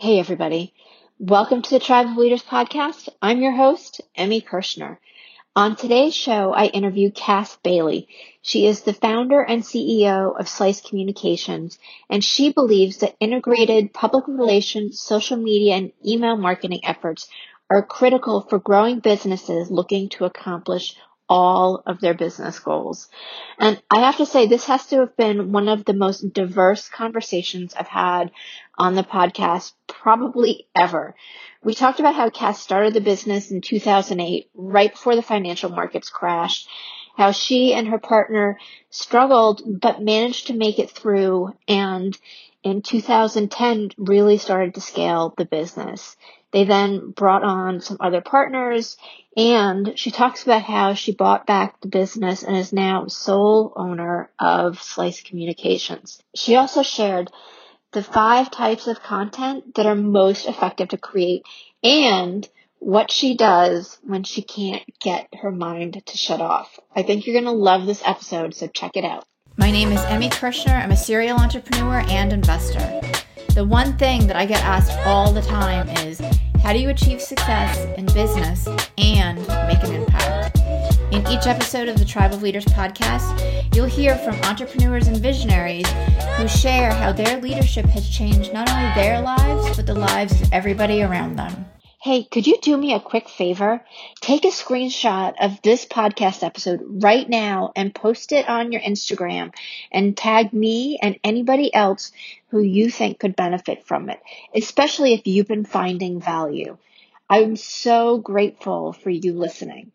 Hey, everybody. Welcome to the Tribe of Leaders podcast. I'm your host, Emmy Kirschner. On today's show, I interview Cass Bailey. She is the founder and CEO of Slice Communications, and she believes that integrated public relations, social media, and email marketing efforts are critical for growing businesses looking to accomplish all of their business goals. And I have to say, this has to have been one of the most diverse conversations I've had on the podcast probably ever. We talked about how Cass started the business in 2008, right before the financial markets crashed, how she and her partner struggled but managed to make it through and in 2010 really started to scale the business. They then brought on some other partners and she talks about how she bought back the business and is now sole owner of Slice Communications. She also shared the five types of content that are most effective to create and what she does when she can't get her mind to shut off. I think you're going to love this episode, so check it out. My name is Emmy Kirschner. I'm a serial entrepreneur and investor. The one thing that I get asked all the time is how do you achieve success in business and make an impact? In each episode of the Tribe of Leaders podcast, you'll hear from entrepreneurs and visionaries who share how their leadership has changed not only their lives, but the lives of everybody around them. Hey, could you do me a quick favor? Take a screenshot of this podcast episode right now and post it on your Instagram and tag me and anybody else who you think could benefit from it, especially if you've been finding value. I'm so grateful for you listening.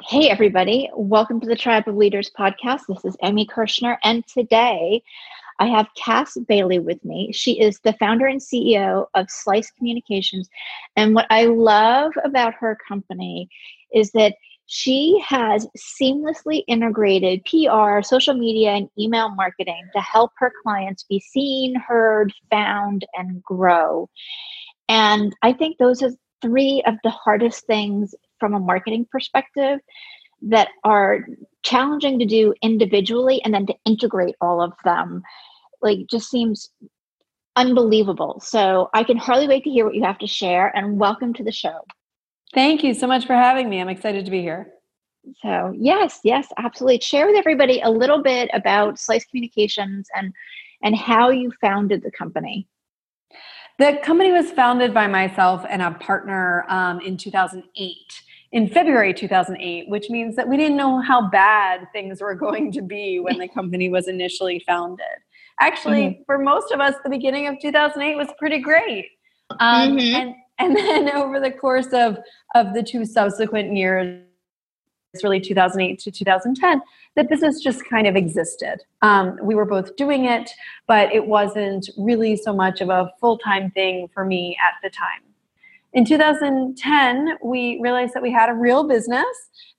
Hey, everybody. Welcome to the Tribe of Leaders podcast. This is Emmy Kirschner, and today I have Cass Bailey with me. She is the founder and CEO of Slice Communications. And what I love about her company is that she has seamlessly integrated PR, social media, and email marketing to help her clients be seen, heard, found, and grow. And I think those are three of the hardest things from a marketing perspective that are challenging to do individually and then to integrate all of them like just seems unbelievable. So I can hardly wait to hear what you have to share and welcome to the show. Thank you so much for having me. I'm excited to be here. So, yes, yes, absolutely. Share with everybody a little bit about Slice Communications and and how you founded the company. The company was founded by myself and a partner um, in 2008 in February 2008, which means that we didn't know how bad things were going to be when the company was initially founded actually mm-hmm. for most of us the beginning of 2008 was pretty great um, mm-hmm. and and then over the course of of the two subsequent years really 2008 to 2010 the business just kind of existed um, we were both doing it but it wasn't really so much of a full-time thing for me at the time in 2010 we realized that we had a real business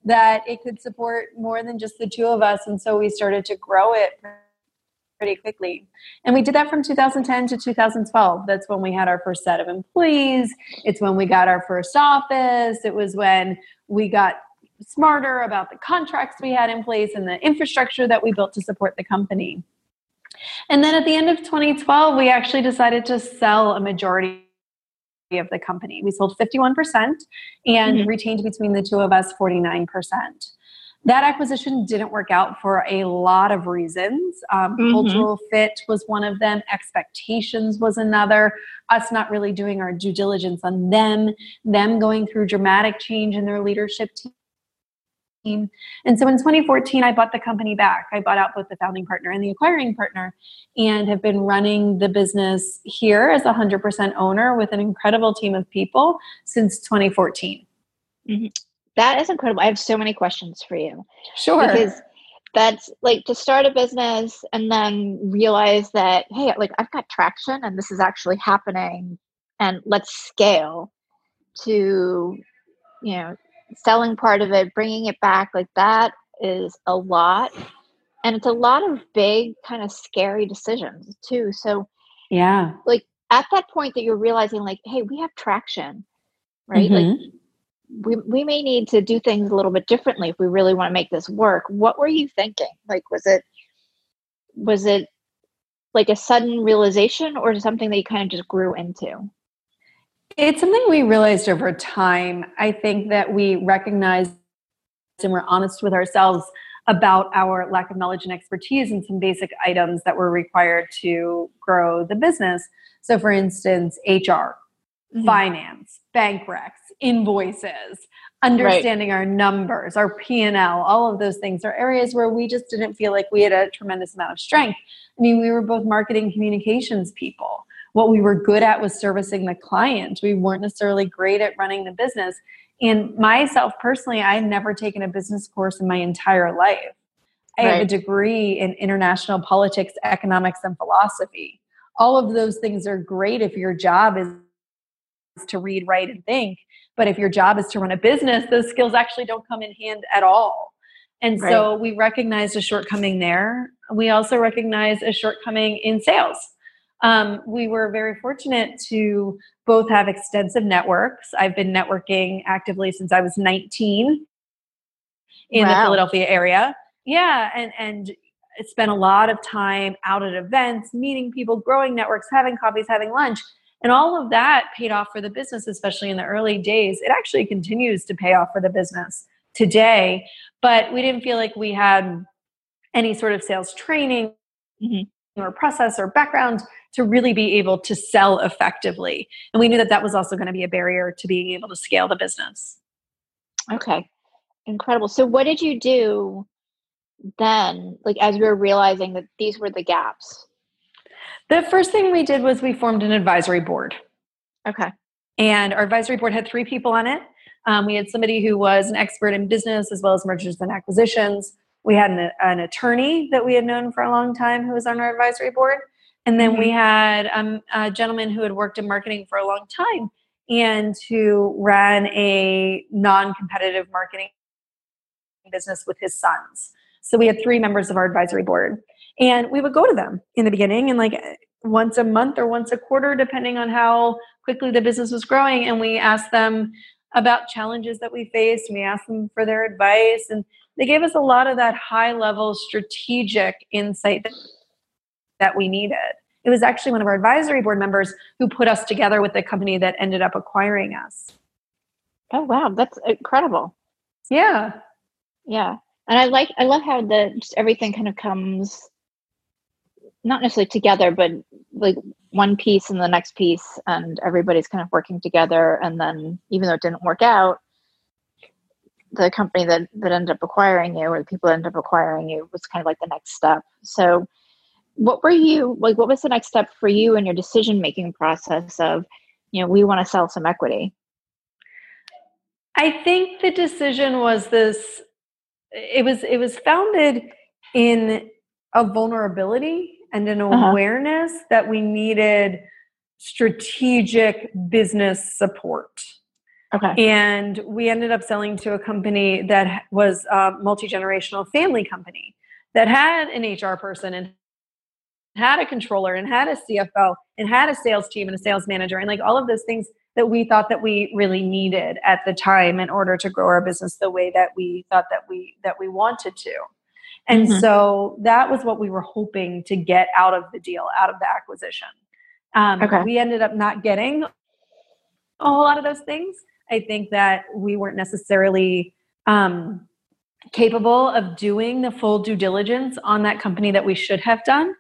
that it could support more than just the two of us and so we started to grow it pretty quickly. And we did that from 2010 to 2012. That's when we had our first set of employees. It's when we got our first office. It was when we got smarter about the contracts we had in place and the infrastructure that we built to support the company. And then at the end of 2012, we actually decided to sell a majority of the company. We sold 51% and mm-hmm. retained between the two of us 49%. That acquisition didn't work out for a lot of reasons. Um, mm-hmm. Cultural fit was one of them, expectations was another, us not really doing our due diligence on them, them going through dramatic change in their leadership team. And so in 2014, I bought the company back. I bought out both the founding partner and the acquiring partner and have been running the business here as a 100% owner with an incredible team of people since 2014. Mm-hmm. That is incredible. I have so many questions for you. Sure. Because that's like to start a business and then realize that, hey, like I've got traction and this is actually happening and let's scale to, you know, selling part of it, bringing it back. Like that is a lot. And it's a lot of big, kind of scary decisions too. So, yeah. Like at that point that you're realizing, like, hey, we have traction, right? Mm-hmm. Like we, we may need to do things a little bit differently if we really want to make this work what were you thinking like was it was it like a sudden realization or something that you kind of just grew into? It's something we realized over time. I think that we recognized and we're honest with ourselves about our lack of knowledge and expertise in some basic items that were required to grow the business. So, for instance, HR, mm-hmm. finance, bank recs, invoices, understanding right. our numbers, our P&L, all of those things are areas where we just didn't feel like we had a tremendous amount of strength. I mean, we were both marketing communications people. What we were good at was servicing the client. We weren't necessarily great at running the business. And myself personally, I had never taken a business course in my entire life. I right. have a degree in international politics, economics, and philosophy. All of those things are great if your job is to read, write, and think. But if your job is to run a business, those skills actually don't come in hand at all. And right. so we recognized a shortcoming there. We also recognized a shortcoming in sales. Um, we were very fortunate to both have extensive networks. I've been networking actively since I was 19 in wow. the Philadelphia area. Yeah, and and spent a lot of time out at events, meeting people, growing networks, having coffees, having lunch. And all of that paid off for the business, especially in the early days. It actually continues to pay off for the business today. But we didn't feel like we had any sort of sales training mm-hmm. or process or background to really be able to sell effectively. And we knew that that was also going to be a barrier to being able to scale the business. Okay. Incredible. So, what did you do then, like as we were realizing that these were the gaps? The first thing we did was we formed an advisory board. Okay. And our advisory board had three people on it. Um, we had somebody who was an expert in business as well as mergers and acquisitions. We had an, an attorney that we had known for a long time who was on our advisory board. And then mm-hmm. we had um, a gentleman who had worked in marketing for a long time and who ran a non competitive marketing business with his sons. So we had three members of our advisory board. And we would go to them in the beginning and like once a month or once a quarter, depending on how quickly the business was growing. And we asked them about challenges that we faced. And we asked them for their advice. And they gave us a lot of that high level strategic insight that that we needed. It was actually one of our advisory board members who put us together with the company that ended up acquiring us. Oh wow, that's incredible. Yeah. Yeah. And I like I love how the just everything kind of comes not necessarily together, but like one piece and the next piece and everybody's kind of working together and then even though it didn't work out, the company that, that ended up acquiring you or the people that ended up acquiring you was kind of like the next step. So what were you like what was the next step for you in your decision making process of you know we want to sell some equity? I think the decision was this it was it was founded in a vulnerability and an uh-huh. awareness that we needed strategic business support. Okay. And we ended up selling to a company that was a multi-generational family company that had an hr person and had a controller and had a CFO and had a sales team and a sales manager and like all of those things that we thought that we really needed at the time in order to grow our business the way that we thought that we that we wanted to. And mm-hmm. so that was what we were hoping to get out of the deal, out of the acquisition. Um, okay. We ended up not getting a whole lot of those things. I think that we weren't necessarily um, capable of doing the full due diligence on that company that we should have done.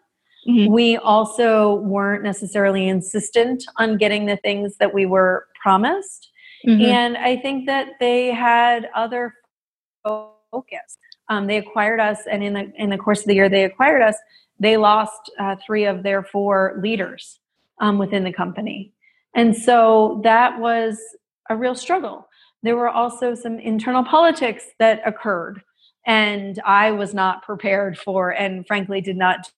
Mm-hmm. We also weren't necessarily insistent on getting the things that we were promised. Mm-hmm. And I think that they had other focus. Um, they acquired us, and in the in the course of the year they acquired us, they lost uh, three of their four leaders um, within the company, and so that was a real struggle. There were also some internal politics that occurred, and I was not prepared for, and frankly did not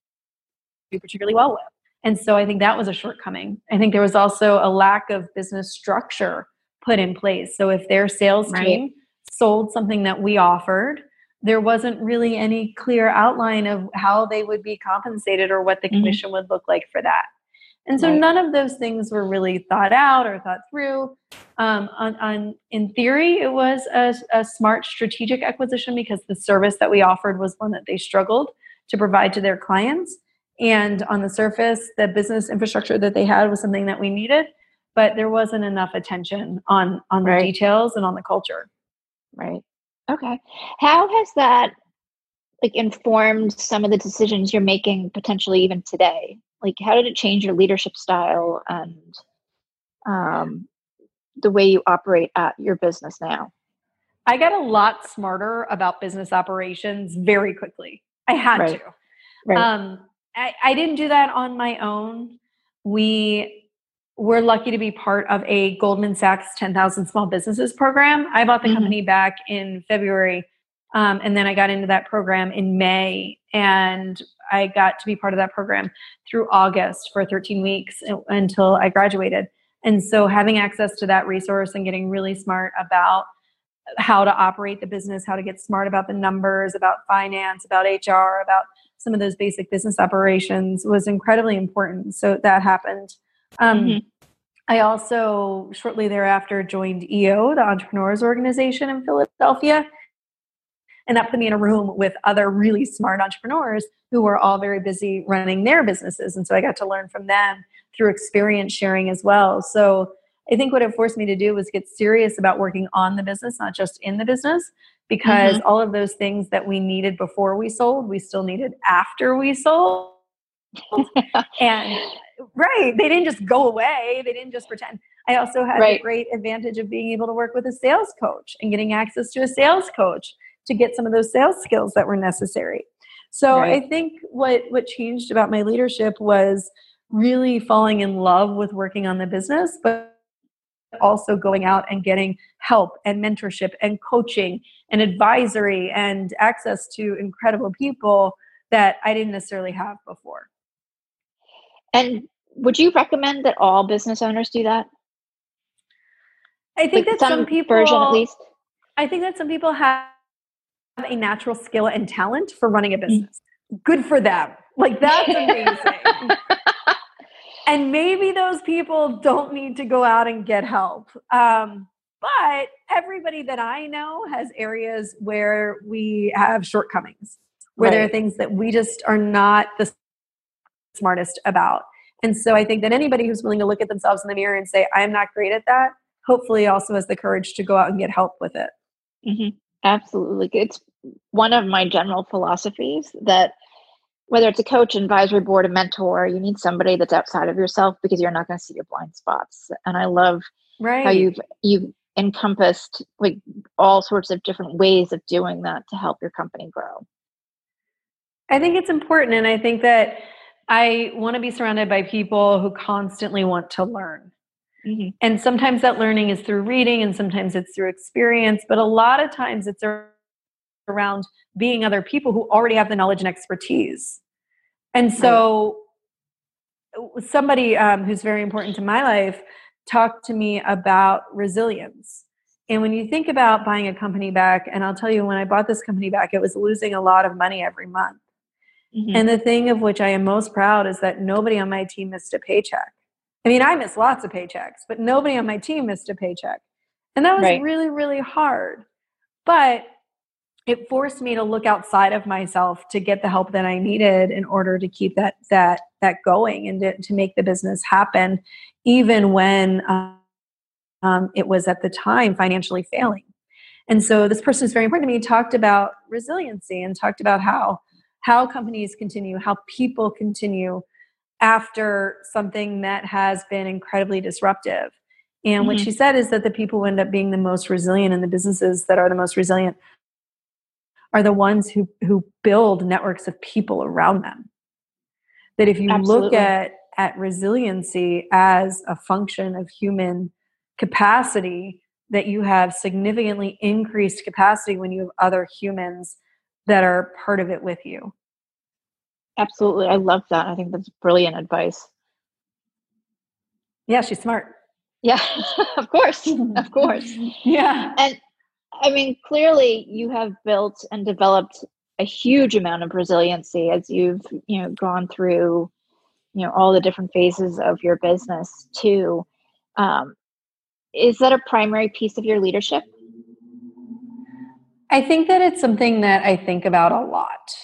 do particularly well with. And so I think that was a shortcoming. I think there was also a lack of business structure put in place. So if their sales right. team sold something that we offered, there wasn't really any clear outline of how they would be compensated or what the mm-hmm. commission would look like for that. And so right. none of those things were really thought out or thought through. Um, on, on, in theory, it was a, a smart strategic acquisition because the service that we offered was one that they struggled to provide to their clients. And on the surface, the business infrastructure that they had was something that we needed, but there wasn't enough attention on on the Right. details and on the culture. Right. Okay. How has that like informed some of the decisions you're making potentially even today? Like how did it change your leadership style and um the way you operate at your business now? I got a lot smarter about business operations very quickly. I had Right. to. Right. Um, I, I didn't do that on my own. We were lucky to be part of a Goldman Sachs 10,000 Small Businesses program. I bought the Mhm. company back in February, um, and then I got into that program in May, and I got to be part of that program through August for 13 weeks until I graduated. And so, having access to that resource and getting really smart about how to operate the business, how to get smart about the numbers, about finance, about HR, about some of those basic business operations was incredibly important. So that happened. Um, Mhm. I also shortly thereafter joined EO, the Entrepreneurs Organization in Philadelphia. And that put me in a room with other really smart entrepreneurs who were all very busy running their businesses. And so I got to learn from them through experience sharing as well. So I think what it forced me to do was get serious about working on the business, not just in the business, because mm-hmm. all of those things that we needed before we sold, we still needed after we sold. and right, they didn't just go away, they didn't just pretend. I also had Right. the great advantage of being able to work with a sales coach and getting access to a sales coach to get some of those sales skills that were necessary. So Right. I think what what changed about my leadership was really falling in love with working on the business, but also going out and getting help and mentorship and coaching and advisory and access to incredible people that I didn't necessarily have before. And would you recommend that all business owners do that? I think Like that some, people version at least. I think that some people have a natural skill and talent for running a Mm. business. Good for them. Like that's amazing. and maybe those people don't need to go out and get help. Um, but everybody that I know has areas where we have shortcomings, where there are things that we just are not the smartest about. And so I think that anybody who's willing to look at themselves in the mirror and say, I'm not great at that, hopefully also has the courage to go out and get help with it. hmm Absolutely. It's one of my general philosophies that whether it's a coach, advisory board, a mentor, you need somebody that's outside of yourself because you're not going to see your blind spots. And I love Right. how you've you've encompassed like all sorts of different ways of doing that to help your company grow. I think it's important. And I think that I want to be surrounded by people who constantly want to learn. hmm And sometimes that learning is through reading and sometimes it's through experience, but a lot of times it's around being other people who already have the knowledge and expertise. And so somebody um, who's very important to my life talked to me about resilience. And when you think about buying a company back, and I'll tell you, when I bought this company back, it was losing a lot of money every month. hmm And the thing of which I am most proud is that nobody on my team missed a paycheck. I mean, I missed lots of paychecks, but nobody on my team missed a paycheck. And that was Right. really, really hard. But it forced me to look outside of myself to get the help that I needed in order to keep that that that going and to, to make the business happen, even when um, um, it was at the time financially failing. And so this person is very important to me. Talked about resiliency and talked about how how companies continue, how people continue after something that has been incredibly disruptive. And what Mhm. she said is that the people who end up being the most resilient and the businesses that are the most resilient are the ones who who build networks of people around them. That if you look at at resiliency as a function of human capacity, that you have significantly increased capacity when you have other humans that are part of it with you. Absolutely. I love that. I think that's brilliant advice. Yeah, she's smart. Yeah, of course. Of course. Yeah. And I mean, clearly you have built and developed a huge amount of resiliency as you've, you know, gone through, you know, all the different phases of your business too. Um, is that a primary piece of your leadership? I think that it's something that I think about a lot.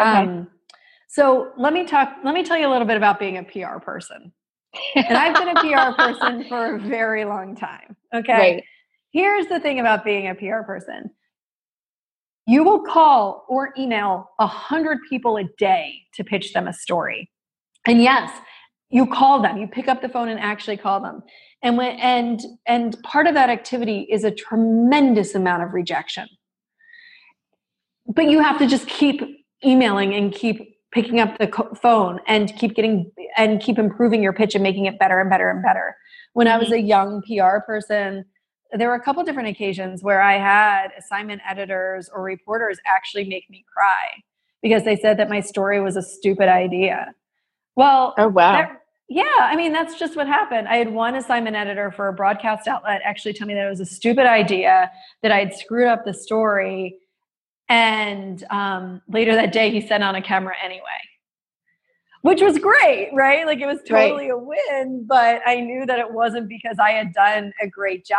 Okay. Um, So let me talk, let me tell you a little bit about being a PR person. and I've been a PR person for a very long time. Okay. Right. Here's the thing about being a PR person. You will call or email a hundred people a day to pitch them a story. And yes, you call them, you pick up the phone and actually call them. And when and and part of that activity is a tremendous amount of rejection. But you have to just keep emailing and keep picking up the phone and keep getting and keep improving your pitch and making it better and better and better. When I was mm-hmm. a young PR person, there were a couple different occasions where I had assignment editors or reporters actually make me cry because they said that my story was a stupid idea. Well, oh wow. That, yeah, I mean that's just what happened. I had one assignment editor for a broadcast outlet actually tell me that it was a stupid idea that I had screwed up the story and um, later that day, he sent on a camera anyway, which was great, right? Like it was totally right. a win, but I knew that it wasn't because I had done a great job.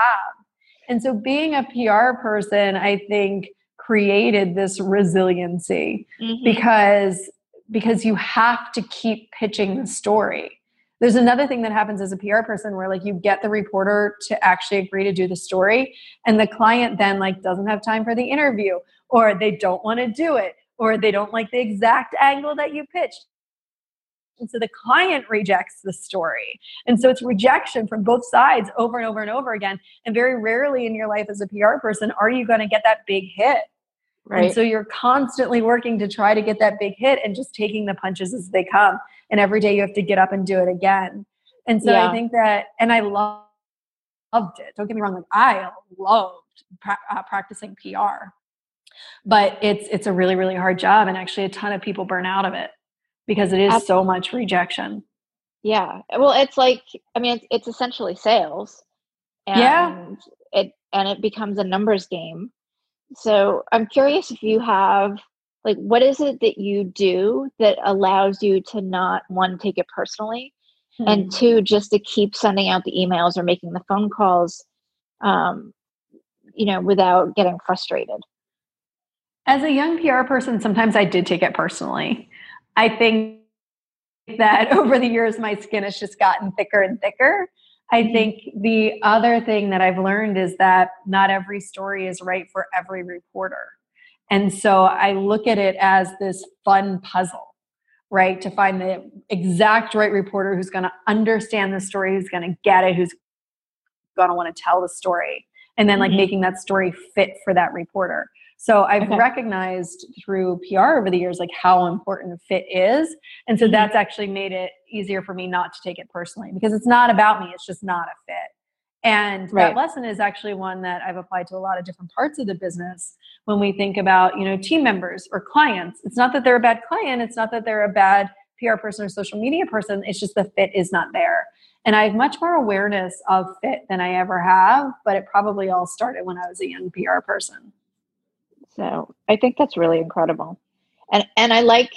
And so being a PR person, I think created this resiliency mm-hmm. because because you have to keep pitching the story. There's another thing that happens as a PR person where like you get the reporter to actually agree to do the story and the client then like doesn't have time for the interview or they don't want to do it or they don't like the exact angle that you pitched. And so the client rejects the story. And so it's rejection from both sides over and over and over again. And very rarely in your life as a PR person are you going to get that big hit. Right. And so you're constantly working to try to get that big hit and just taking the punches as they come. And every day you have to get up and do it again. And so yeah. I think that, and I love, loved it. Don't get me wrong. Like I loved pra- uh, practicing PR, but it's, it's a really, really hard job. And actually a ton of people burn out of it because it is Absolutely. so much rejection. Yeah. Well, it's like, I mean, it's, it's essentially sales. And yeah. it, and it becomes a numbers game so I'm curious if you have like what is it that you do that allows you to not one take it personally hmm. and two just to keep sending out the emails or making the phone calls um, you know without getting frustrated as a young pr person sometimes i did take it personally i think that over the years my skin has just gotten thicker and thicker I mm-hmm. think the other thing that I've learned is that not every story is right for every reporter. And so I look at it as this fun puzzle, right? To find the exact right reporter who's going to understand the story, who's going to get it, who's going to want to tell the story, and then like mm-hmm. making that story fit for that reporter. So I've okay. recognized through PR over the years like how important fit is. And so mm-hmm. that's actually made it easier for me not to take it personally because it's not about me, it's just not a fit. And right. that lesson is actually one that I've applied to a lot of different parts of the business when we think about, you know, team members or clients. It's not that they're a bad client, it's not that they're a bad PR person or social media person, it's just the fit is not there. And I have much more awareness of fit than I ever have, but it probably all started when I was a young PR person. So I think that's really incredible. And and I like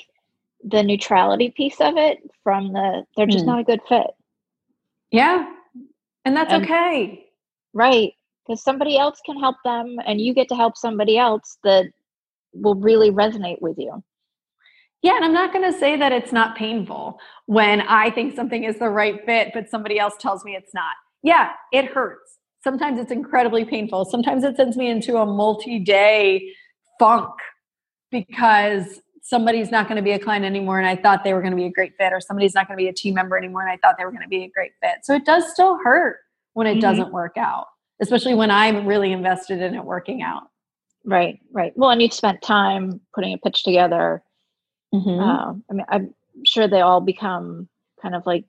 the neutrality piece of it from the they're just mm. not a good fit. Yeah. And that's and, okay. Right. Because somebody else can help them and you get to help somebody else that will really resonate with you. Yeah, and I'm not going to say that it's not painful when I think something is the right fit, but somebody else tells me it's not. Yeah, it hurts. Sometimes it's incredibly painful. Sometimes it sends me into a multi day funk because somebody's not going to be a client anymore and I thought they were going to be a great fit, or somebody's not going to be a team member anymore and I thought they were going to be a great fit. So it does still hurt when it mm-hmm. doesn't work out, especially when I'm really invested in it working out. Right, right. Well, and you spent time putting a pitch together. Mm-hmm. Uh, I mean, I'm sure they all become kind of like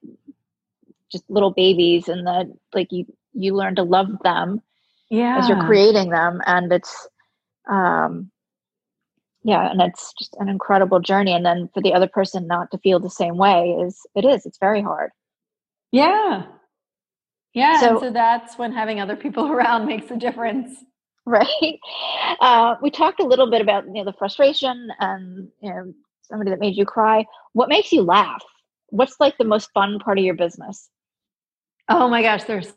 just little babies, and that like you you learn to love them yeah. as you're creating them, and it's um, yeah and it's just an incredible journey and then for the other person not to feel the same way is it is it's very hard. Yeah. Yeah so, so that's when having other people around makes a difference. Right. Uh, we talked a little bit about you know the frustration and you know somebody that made you cry. What makes you laugh? What's like the most fun part of your business? Oh my gosh there's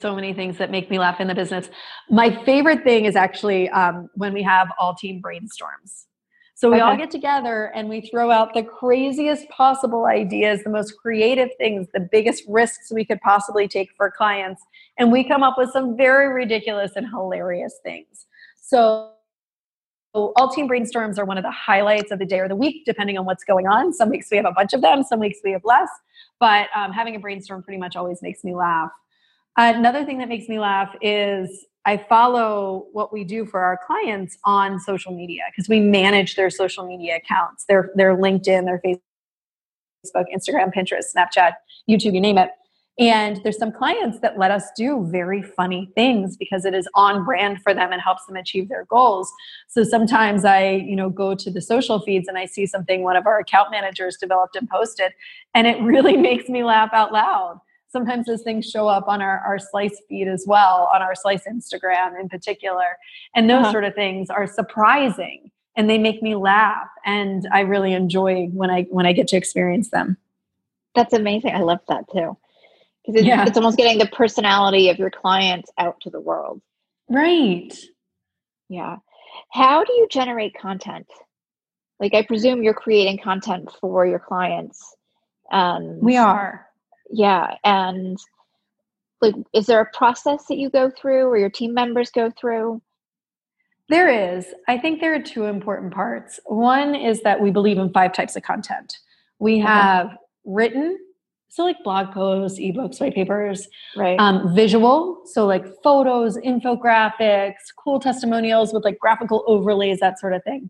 so many things that make me laugh in the business. My favorite thing is actually um, when we have all team brainstorms. So we all get together and we throw out the craziest possible ideas, the most creative things, the biggest risks we could possibly take for clients. And we come up with some very ridiculous and hilarious things. So so all team brainstorms are one of the highlights of the day or the week, depending on what's going on. Some weeks we have a bunch of them, some weeks we have less. But um, having a brainstorm pretty much always makes me laugh. Another thing that makes me laugh is I follow what we do for our clients on social media because we manage their social media accounts, their their LinkedIn, their Facebook, Instagram, Pinterest, Snapchat, YouTube, you name it. And there's some clients that let us do very funny things because it is on brand for them and helps them achieve their goals. So sometimes I, you know, go to the social feeds and I see something one of our account managers developed and posted, and it really makes me laugh out loud. Sometimes those things show up on our, our slice feed as well, on our slice Instagram in particular. And those Uh-huh. sort of things are surprising and they make me laugh. And I really enjoy when I when I get to experience them. That's amazing. I love that too. Because it's, Yeah. it's almost getting the personality of your clients out to the world. Right. Yeah. How do you generate content? Like, I presume you're creating content for your clients. And We are. Yeah. And like, is there a process that you go through or your team members go through? There is. I think there are two important parts. One is that we believe in five types of content. We Okay. have written, so like blog posts, ebooks, white papers, Right. um, visual, so like photos, infographics, cool testimonials with like graphical overlays, that sort of thing.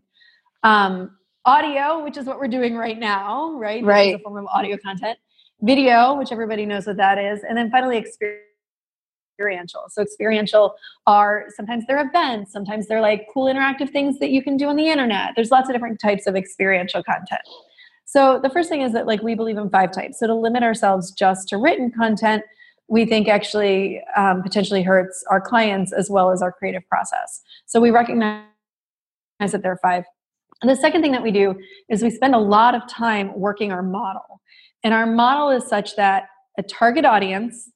Um, audio, which is what we're doing right now, right? Right. a form of audio content. Video, which everybody knows what that is, and then finally experiential. So experiential are sometimes they're events, sometimes they're like cool interactive things that you can do on the internet. There's lots of different types of experiential content. So the first thing is that like we believe in five types. So to limit ourselves just to written content, we think actually um, potentially hurts our clients as well as our creative process. So we recognize that there are five. And the second thing that we do is we spend a lot of time working our model. And our model is such that a target audience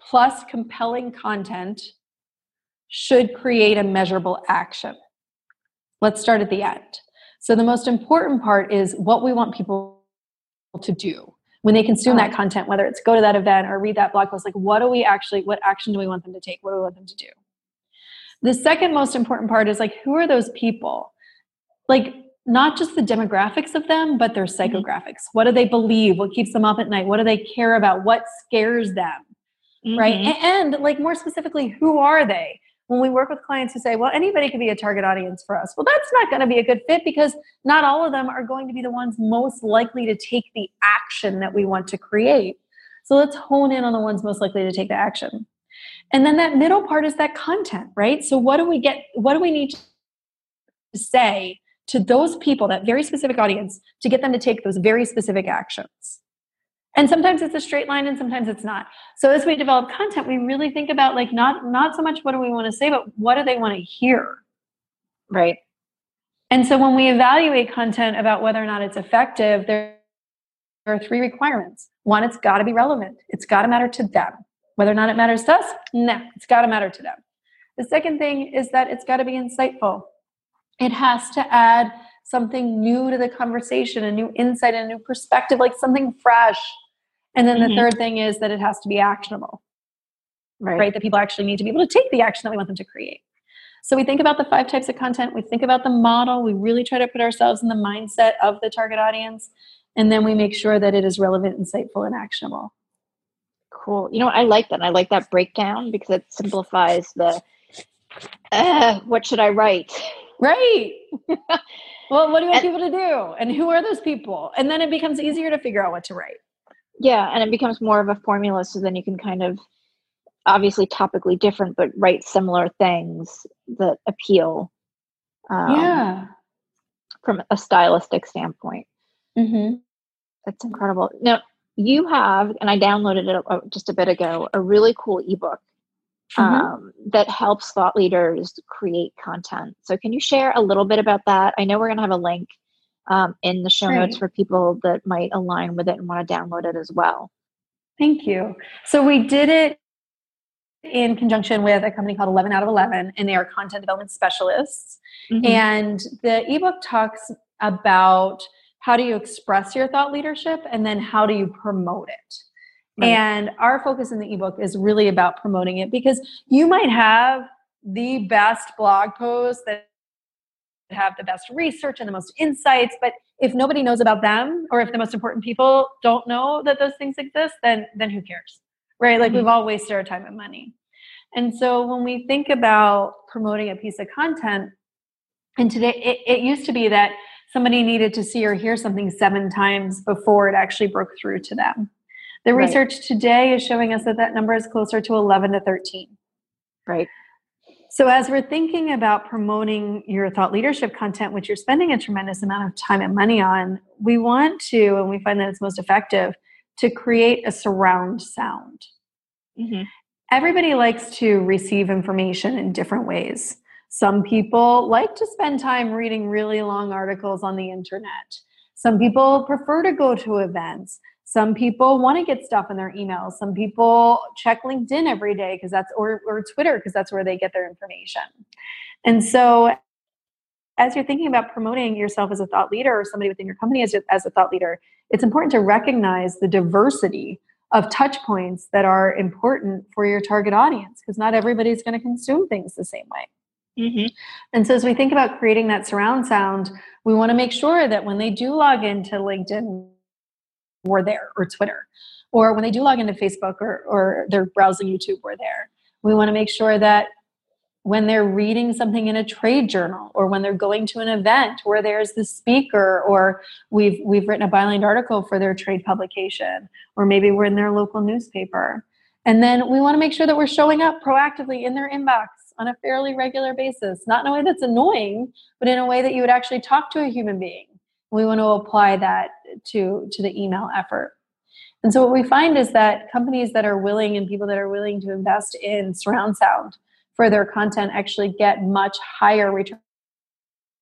plus compelling content should create a measurable action. Let's start at the end. So, the most important part is what we want people to do when they consume that uh-huh. content, whether it's go to that event or read that blog post. Like, what do we actually, what action do we want them to take? What do we want them to do? The second most important part is like, who are those people? Like, not just the demographics of them, but their psychographics. What do they believe? What keeps them up at night? What do they care about? What scares them? right Mhm. A- and, like more specifically who are they when we work with clients who say well anybody could be a target audience for us well that's not going to be a good fit because not all of them are going to be the ones most likely to take the action that we want to create so let's hone in on the ones most likely to take the action and then that middle part is that content right so what do we get what do we need to say to those people that very specific audience to get them to take those very specific actions. And sometimes it's a straight line and sometimes it's not. So as we develop content we really think about like not not so much what do we want to say but what do they want to hear? Right. and so when we evaluate content about whether or not it's effective there there are three requirements. One it's got to be relevant. It's got to matter to them. Whether or not it matters to us no it's got to matter to them. The second thing is that it's got to be insightful it has to add something new to the conversation a new insight a new perspective like something fresh and then the Mhm. third thing is that it has to be actionable Right. right? That people actually need to be able to take the action that we want them to create. So we think about the five types of content, we think about the model, we really try to put ourselves in the mindset of the target audience, and then we make sure that it is relevant, insightful, and actionable. Cool. You know, I like that. I like that breakdown because it simplifies the uh, what should I write? Right. well, what do you want And- people to do? And who are those people? And then it becomes easier to figure out what to write. Yeah, and it becomes more of a formula so then you can kind of obviously topically different but write similar things that appeal um, yeah. from a stylistic standpoint. Mm-hmm. That's incredible. Now, you have, and I downloaded it uh, just a bit ago, a really cool ebook Mhm. um, that helps thought leaders create content. So, can you share a little bit about that? I know we're going to have a link um, in the show notes for people that might align with it and want to download it as well. Thank you. So we did it in conjunction with a company called 11 out of 11, and they are content development specialists. Mm-hmm. And the ebook talks about how do you express your thought leadership and then how do you promote it. Right. And our focus in the ebook is really about promoting it because you might have the best blog posts that have the best research and the most insights, but if nobody knows about them or if the most important people don't know that those things exist, then then who cares? Right? Like mm-hmm. we've all wasted our time and money. And so when we think about promoting a piece of content, and today it, it used to be that somebody needed to see or hear something seven times before it actually broke through to them. The right. research today is showing us that that number is closer to 11 to 13. Right. So, as we're thinking about promoting your thought leadership content, which you're spending a tremendous amount of time and money on, we want to, and we find that it's most effective, to create a surround sound. Mm-hmm. Everybody likes to receive information in different ways. Some people like to spend time reading really long articles on the internet. Some people prefer to go to events. Some people want to get stuff in their emails. Some people check LinkedIn every day because that's or, or Twitter because that's where they get their information. And so as you're thinking about promoting yourself as a thought leader or somebody within your company as a, as a thought leader, it's important to recognize the diversity of touch points that are important for your target audience because not everybody's going to consume things the same way. Mm-hmm. And so, as we think about creating that surround sound, we want to make sure that when they do log into LinkedIn, we're there, or Twitter, or when they do log into Facebook or, or they're browsing YouTube, we're there. We want to make sure that when they're reading something in a trade journal or when they're going to an event where there's the speaker or we've we've written a bylined article for their trade publication or maybe we're in their local newspaper and then we want to make sure that we're showing up proactively in their inbox on a fairly regular basis not in a way that's annoying but in a way that you would actually talk to a human being we want to apply that to to the email effort and so what we find is that companies that are willing and people that are willing to invest in surround sound for their content actually get much higher return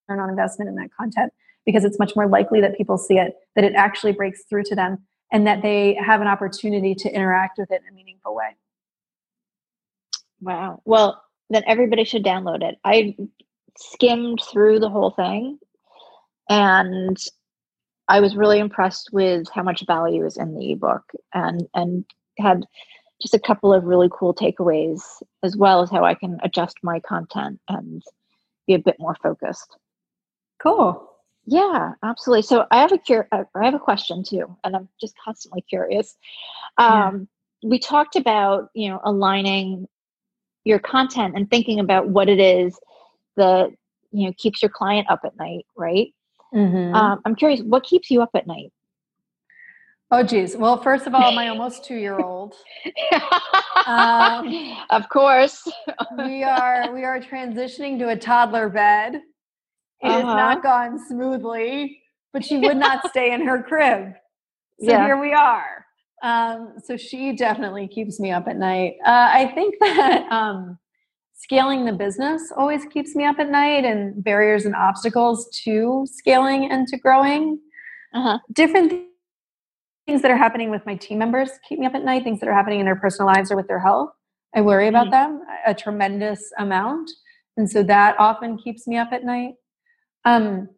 on investment in that content because it's much more likely that people see it, that it actually breaks through to them, and that they have an opportunity to interact with it in a meaningful way. Wow. Well, then everybody should download it. I skimmed through the whole thing and I was really impressed with how much value is in the ebook and and had just a couple of really cool takeaways, as well as how I can adjust my content and be a bit more focused. Cool. Yeah, absolutely. So I have a cur- uh, I have a question too, and I'm just constantly curious. Um, yeah. We talked about you know aligning your content and thinking about what it is that you know keeps your client up at night, right? Mm-hmm. Um, I'm curious, what keeps you up at night? Oh, geez. Well, first of all, my almost two year old. um, of course. we are we are transitioning to a toddler bed. It uh-huh. has not gone smoothly, but she would not stay in her crib. So yeah. here we are. Um, so she definitely keeps me up at night. Uh, I think that um, scaling the business always keeps me up at night, and barriers and obstacles to scaling and to growing. Uh-huh. Different things that are happening with my team members keep me up at night, things that are happening in their personal lives or with their health. I worry about mm-hmm. them a tremendous amount. And so that often keeps me up at night. Um,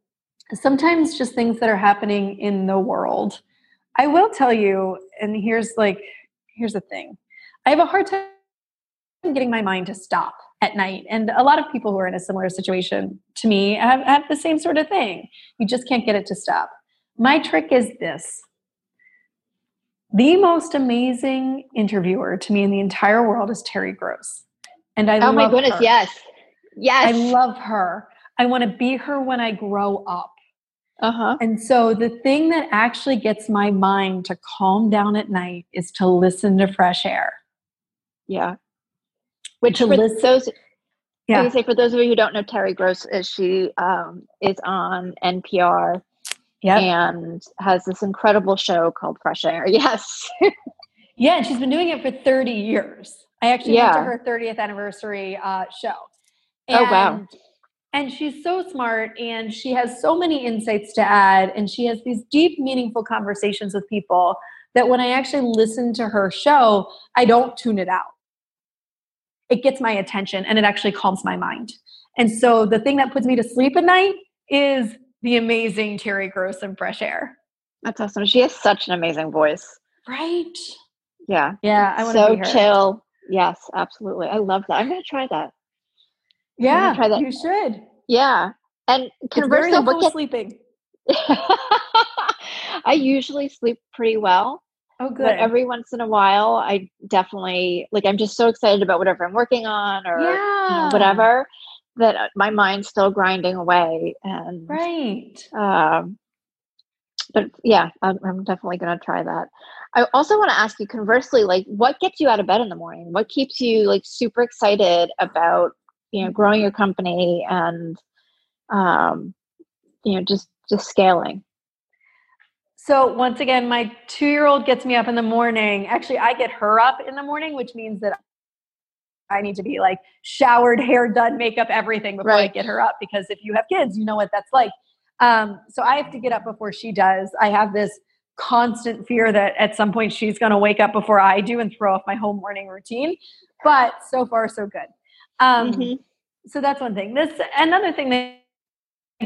sometimes just things that are happening in the world. I will tell you, and here's like, here's the thing I have a hard time getting my mind to stop at night. And a lot of people who are in a similar situation to me have, have the same sort of thing. You just can't get it to stop. My trick is this the most amazing interviewer to me in the entire world is Terry Gross. And I Oh my goodness, her. yes. Yes. I love her. I want to be her when I grow up. Uh-huh. And so the thing that actually gets my mind to calm down at night is to listen to fresh air. Yeah. Which listen, those yeah. I say for those of you who don't know Terry Gross is she um, is on NPR yep. and has this incredible show called Fresh Air. Yes. yeah, and she's been doing it for 30 years. I actually yeah. went to her 30th anniversary uh, show. And, oh, wow. And she's so smart and she has so many insights to add. And she has these deep, meaningful conversations with people that when I actually listen to her show, I don't tune it out. It gets my attention and it actually calms my mind. And so the thing that puts me to sleep at night is the amazing Terry Gross and Fresh Air. That's awesome. She has such an amazing voice. Right. Yeah. Yeah. I want so chill. Yes, absolutely. I love that. I'm going to try that. Yeah. Try that. You should. Yeah. And conversely, it's very sleeping. I usually sleep pretty well. Oh, good. But every once in a while, I definitely like. I'm just so excited about whatever I'm working on, or yeah. you know, whatever, that uh, my mind's still grinding away. And right. Um, but yeah, I'm, I'm definitely going to try that. I also want to ask you, conversely, like, what gets you out of bed in the morning? What keeps you like super excited about you know growing your company and um, you know just just scaling? So once again, my two-year-old gets me up in the morning. Actually, I get her up in the morning, which means that I need to be like showered, hair done, makeup, everything before right. I get her up. Because if you have kids, you know what that's like. Um, so I have to get up before she does. I have this constant fear that at some point she's going to wake up before I do and throw off my whole morning routine. But so far, so good. Um, mm-hmm. So that's one thing. This another thing that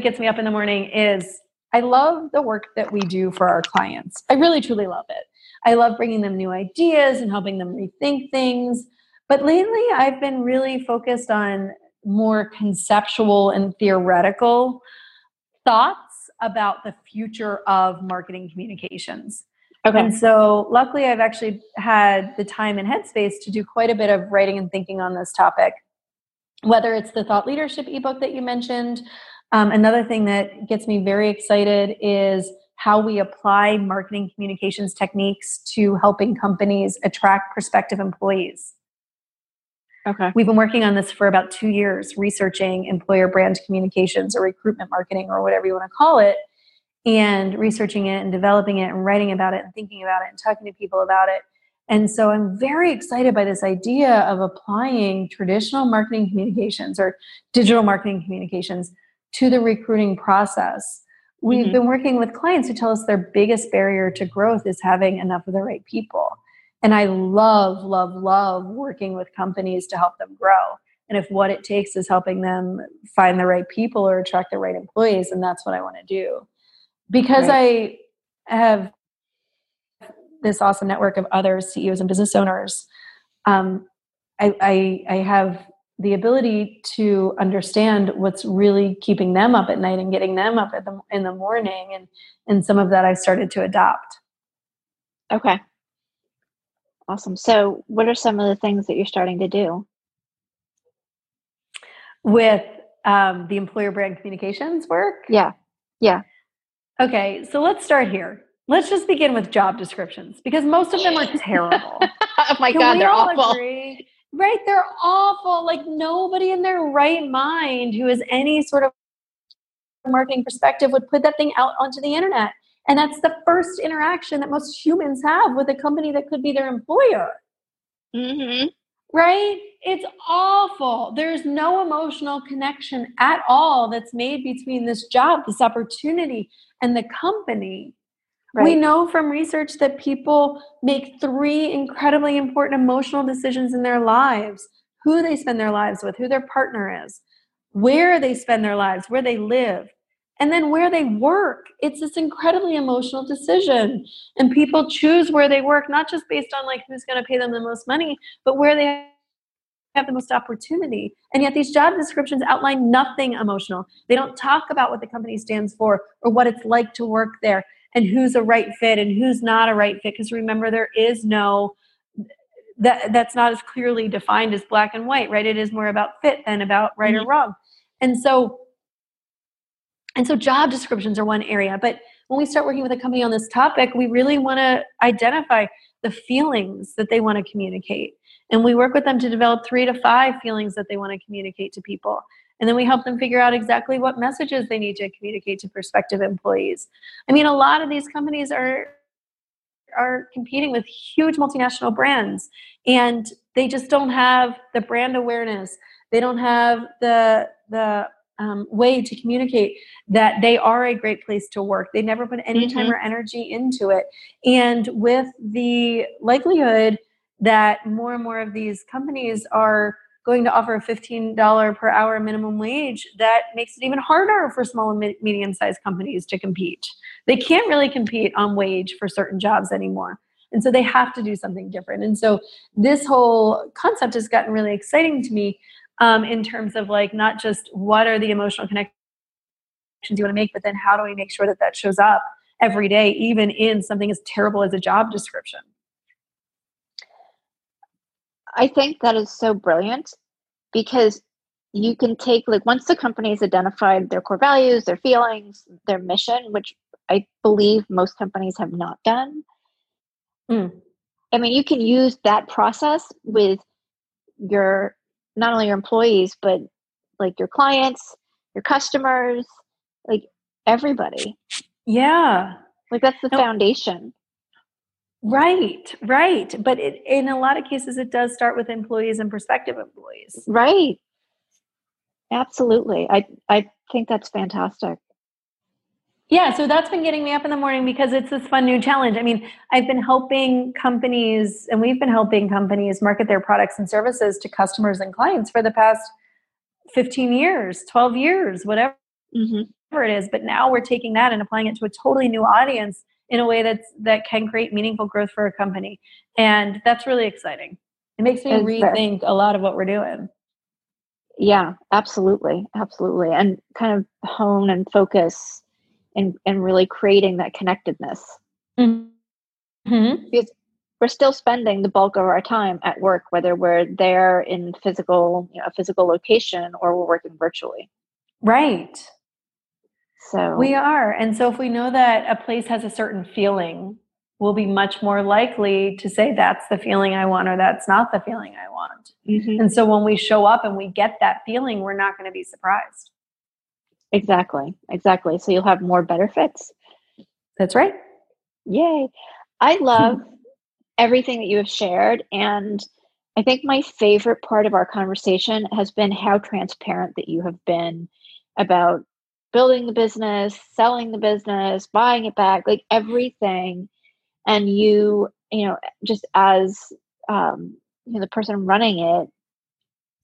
gets me up in the morning is I love the work that we do for our clients. I really, truly love it. I love bringing them new ideas and helping them rethink things. But lately, I've been really focused on more conceptual and theoretical thoughts about the future of marketing communications. Okay. And so, luckily, I've actually had the time and headspace to do quite a bit of writing and thinking on this topic. Whether it's the thought leadership ebook that you mentioned, um, another thing that gets me very excited is how we apply marketing communications techniques to helping companies attract prospective employees. Okay. We've been working on this for about two years, researching employer brand communications or recruitment marketing or whatever you want to call it, and researching it and developing it and writing about it and thinking about it and talking to people about it. And so I'm very excited by this idea of applying traditional marketing communications or digital marketing communications to the recruiting process. We've mm-hmm. been working with clients who tell us their biggest barrier to growth is having enough of the right people. And I love, love, love working with companies to help them grow. And if what it takes is helping them find the right people or attract the right employees, then that's what I want to do. Because right. I have this awesome network of other CEOs and business owners, um, I, I, I have the ability to understand what's really keeping them up at night and getting them up the, in the morning and and some of that I've started to adopt. Okay. Awesome. So what are some of the things that you're starting to do? With um, the employer brand communications work? Yeah. Yeah. Okay, so let's start here. Let's just begin with job descriptions because most of them are terrible. oh my Can God, they're awful. Agree? Right? They're awful. Like nobody in their right mind who has any sort of marketing perspective would put that thing out onto the internet. And that's the first interaction that most humans have with a company that could be their employer. Mm-hmm. Right? It's awful. There's no emotional connection at all that's made between this job, this opportunity, and the company. Right. We know from research that people make three incredibly important emotional decisions in their lives who they spend their lives with, who their partner is, where they spend their lives, where they live, and then where they work. It's this incredibly emotional decision. And people choose where they work, not just based on like who's going to pay them the most money, but where they have the most opportunity. And yet these job descriptions outline nothing emotional. They don't talk about what the company stands for or what it's like to work there and who's a right fit and who's not a right fit because remember there is no that that's not as clearly defined as black and white right it is more about fit than about right mm-hmm. or wrong and so and so job descriptions are one area but when we start working with a company on this topic we really want to identify the feelings that they want to communicate and we work with them to develop three to five feelings that they want to communicate to people and then we help them figure out exactly what messages they need to communicate to prospective employees. I mean, a lot of these companies are are competing with huge multinational brands and they just don't have the brand awareness. They don't have the the um, way to communicate that they are a great place to work. They never put any mm-hmm. time or energy into it. And with the likelihood that more and more of these companies are going to offer a $15 per hour minimum wage, that makes it even harder for small and medium sized companies to compete. They can't really compete on wage for certain jobs anymore. And so they have to do something different. And so this whole concept has gotten really exciting to me um, in terms of like not just what are the emotional connections you want to make, but then how do we make sure that that shows up every day, even in something as terrible as a job description? I think that is so brilliant because you can take like once the company has identified their core values, their feelings, their mission, which I believe most companies have not done. Mm. I mean, you can use that process with your not only your employees but like your clients, your customers, like everybody. Yeah. Like that's the no. foundation. Right, right. But it, in a lot of cases, it does start with employees and prospective employees. Right. Absolutely. I, I think that's fantastic. Yeah, so that's been getting me up in the morning because it's this fun new challenge. I mean, I've been helping companies, and we've been helping companies market their products and services to customers and clients for the past 15 years, 12 years, whatever mm-hmm. it is. But now we're taking that and applying it to a totally new audience in a way that's that can create meaningful growth for a company and that's really exciting it makes me rethink a lot of what we're doing yeah absolutely absolutely and kind of hone and focus and and really creating that connectedness mm-hmm. because we're still spending the bulk of our time at work whether we're there in physical you know a physical location or we're working virtually right so we are. And so if we know that a place has a certain feeling, we'll be much more likely to say that's the feeling I want or that's not the feeling I want. Mm-hmm. And so when we show up and we get that feeling, we're not going to be surprised. Exactly. Exactly. So you'll have more better fits. That's right. Yay. I love everything that you have shared and I think my favorite part of our conversation has been how transparent that you have been about building the business, selling the business, buying it back, like everything. And you, you know, just as um, you know, the person running it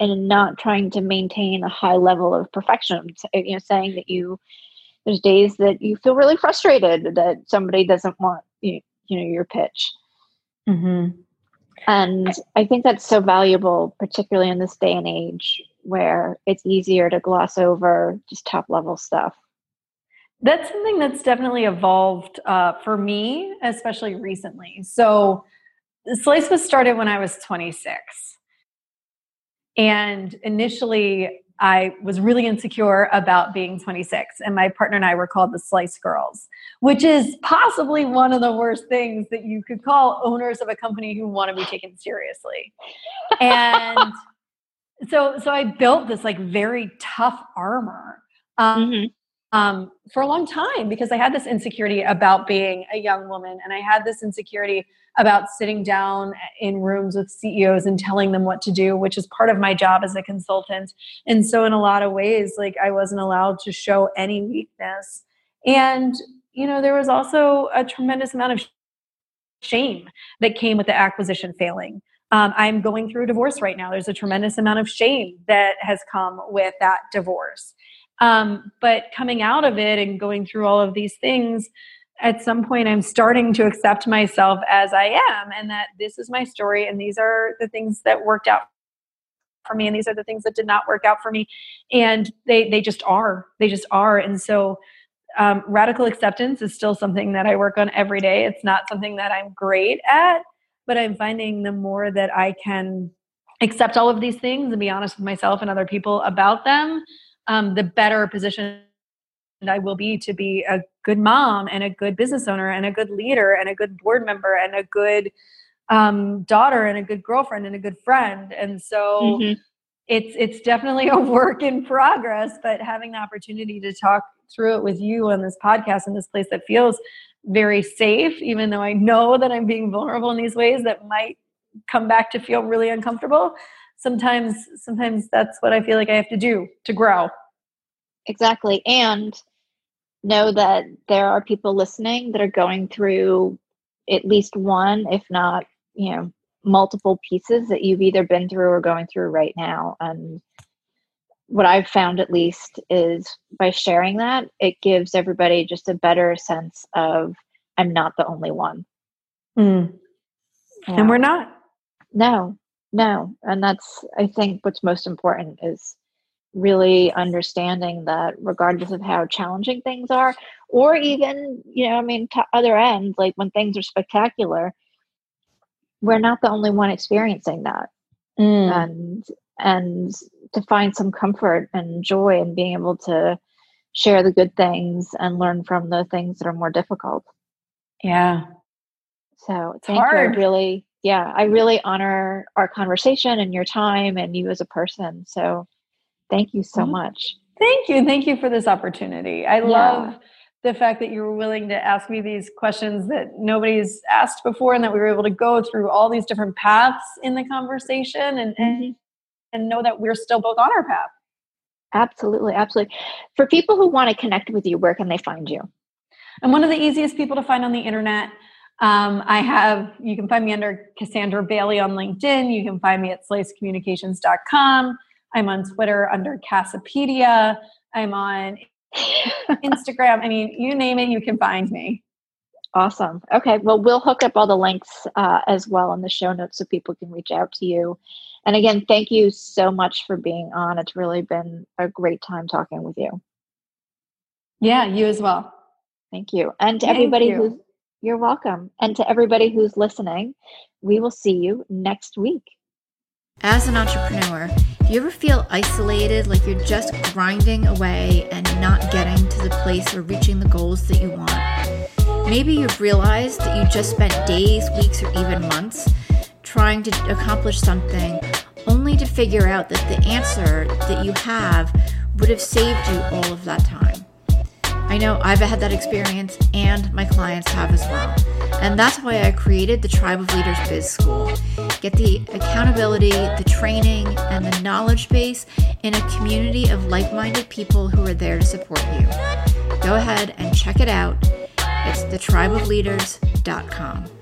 and not trying to maintain a high level of perfection, you know, saying that you, there's days that you feel really frustrated that somebody doesn't want you, you know, your pitch. Mm-hmm. And I think that's so valuable, particularly in this day and age where it's easier to gloss over just top level stuff. That's something that's definitely evolved uh, for me, especially recently. So, Slice was started when I was 26. And initially, I was really insecure about being 26, and my partner and I were called the Slice Girls, which is possibly one of the worst things that you could call owners of a company who want to be taken seriously. And so so I built this like very tough armor um, mm-hmm. Um, for a long time because I had this insecurity about being a young woman, and I had this insecurity about sitting down in rooms with CEOs and telling them what to do, which is part of my job as a consultant. And so, in a lot of ways, like I wasn't allowed to show any weakness, and you know, there was also a tremendous amount of shame that came with the acquisition failing. Um, I'm going through a divorce right now. There's a tremendous amount of shame that has come with that divorce. Um, but coming out of it and going through all of these things, at some point I'm starting to accept myself as I am and that this is my story and these are the things that worked out for me and these are the things that did not work out for me. And they they just are. They just are. And so um, radical acceptance is still something that I work on every day. It's not something that I'm great at but I'm finding the more that I can accept all of these things and be honest with myself and other people about them, um, the better position I will be to be a good mom and a good business owner and a good leader and a good board member and a good um, daughter and a good girlfriend and a good friend. And so mm-hmm. it's it's definitely a work in progress, but having the opportunity to talk through it with you on this podcast in this place that feels very safe, even though I know that I'm being vulnerable in these ways that might come back to feel really uncomfortable. Sometimes, sometimes that's what I feel like I have to do to grow. Exactly. And know that there are people listening that are going through at least one, if not, you know, multiple pieces that you've either been through or going through right now. And what I've found at least is by sharing that, it gives everybody just a better sense of I'm not the only one. Mm. Yeah. And we're not. No, no. And that's, I think, what's most important is really understanding that regardless of how challenging things are, or even, you know, I mean, to other ends, like when things are spectacular, we're not the only one experiencing that. Mm. And, and to find some comfort and joy in being able to share the good things and learn from the things that are more difficult. Yeah. So it's hard. you. Really, yeah, I really honor our conversation and your time and you as a person. So thank you so mm-hmm. much. Thank you. Thank you for this opportunity. I yeah. love the fact that you were willing to ask me these questions that nobody's asked before and that we were able to go through all these different paths in the conversation and, mm-hmm. and, and know that we're still both on our path. Absolutely. Absolutely. For people who want to connect with you, where can they find you? I'm one of the easiest people to find on the internet. Um, I have, you can find me under Cassandra Bailey on LinkedIn. You can find me at slicecommunications.com. I'm on Twitter under Cassapedia. I'm on Instagram. I mean, you name it, you can find me. Awesome. Okay. Well, we'll hook up all the links uh, as well in the show notes so people can reach out to you. And again, thank you so much for being on. It's really been a great time talking with you. Yeah, you as well. Thank you. And to thank everybody you. who's, you're welcome. And to everybody who's listening, we will see you next week. As an entrepreneur, do you ever feel isolated, like you're just grinding away and not getting to the place or reaching the goals that you want? Maybe you've realized that you just spent days, weeks, or even months trying to accomplish something only to figure out that the answer that you have would have saved you all of that time. I know I've had that experience and my clients have as well. And that's why I created the Tribe of Leaders Biz School. Get the accountability, the training, and the knowledge base in a community of like minded people who are there to support you. Go ahead and check it out. It's thetribeofleaders.com.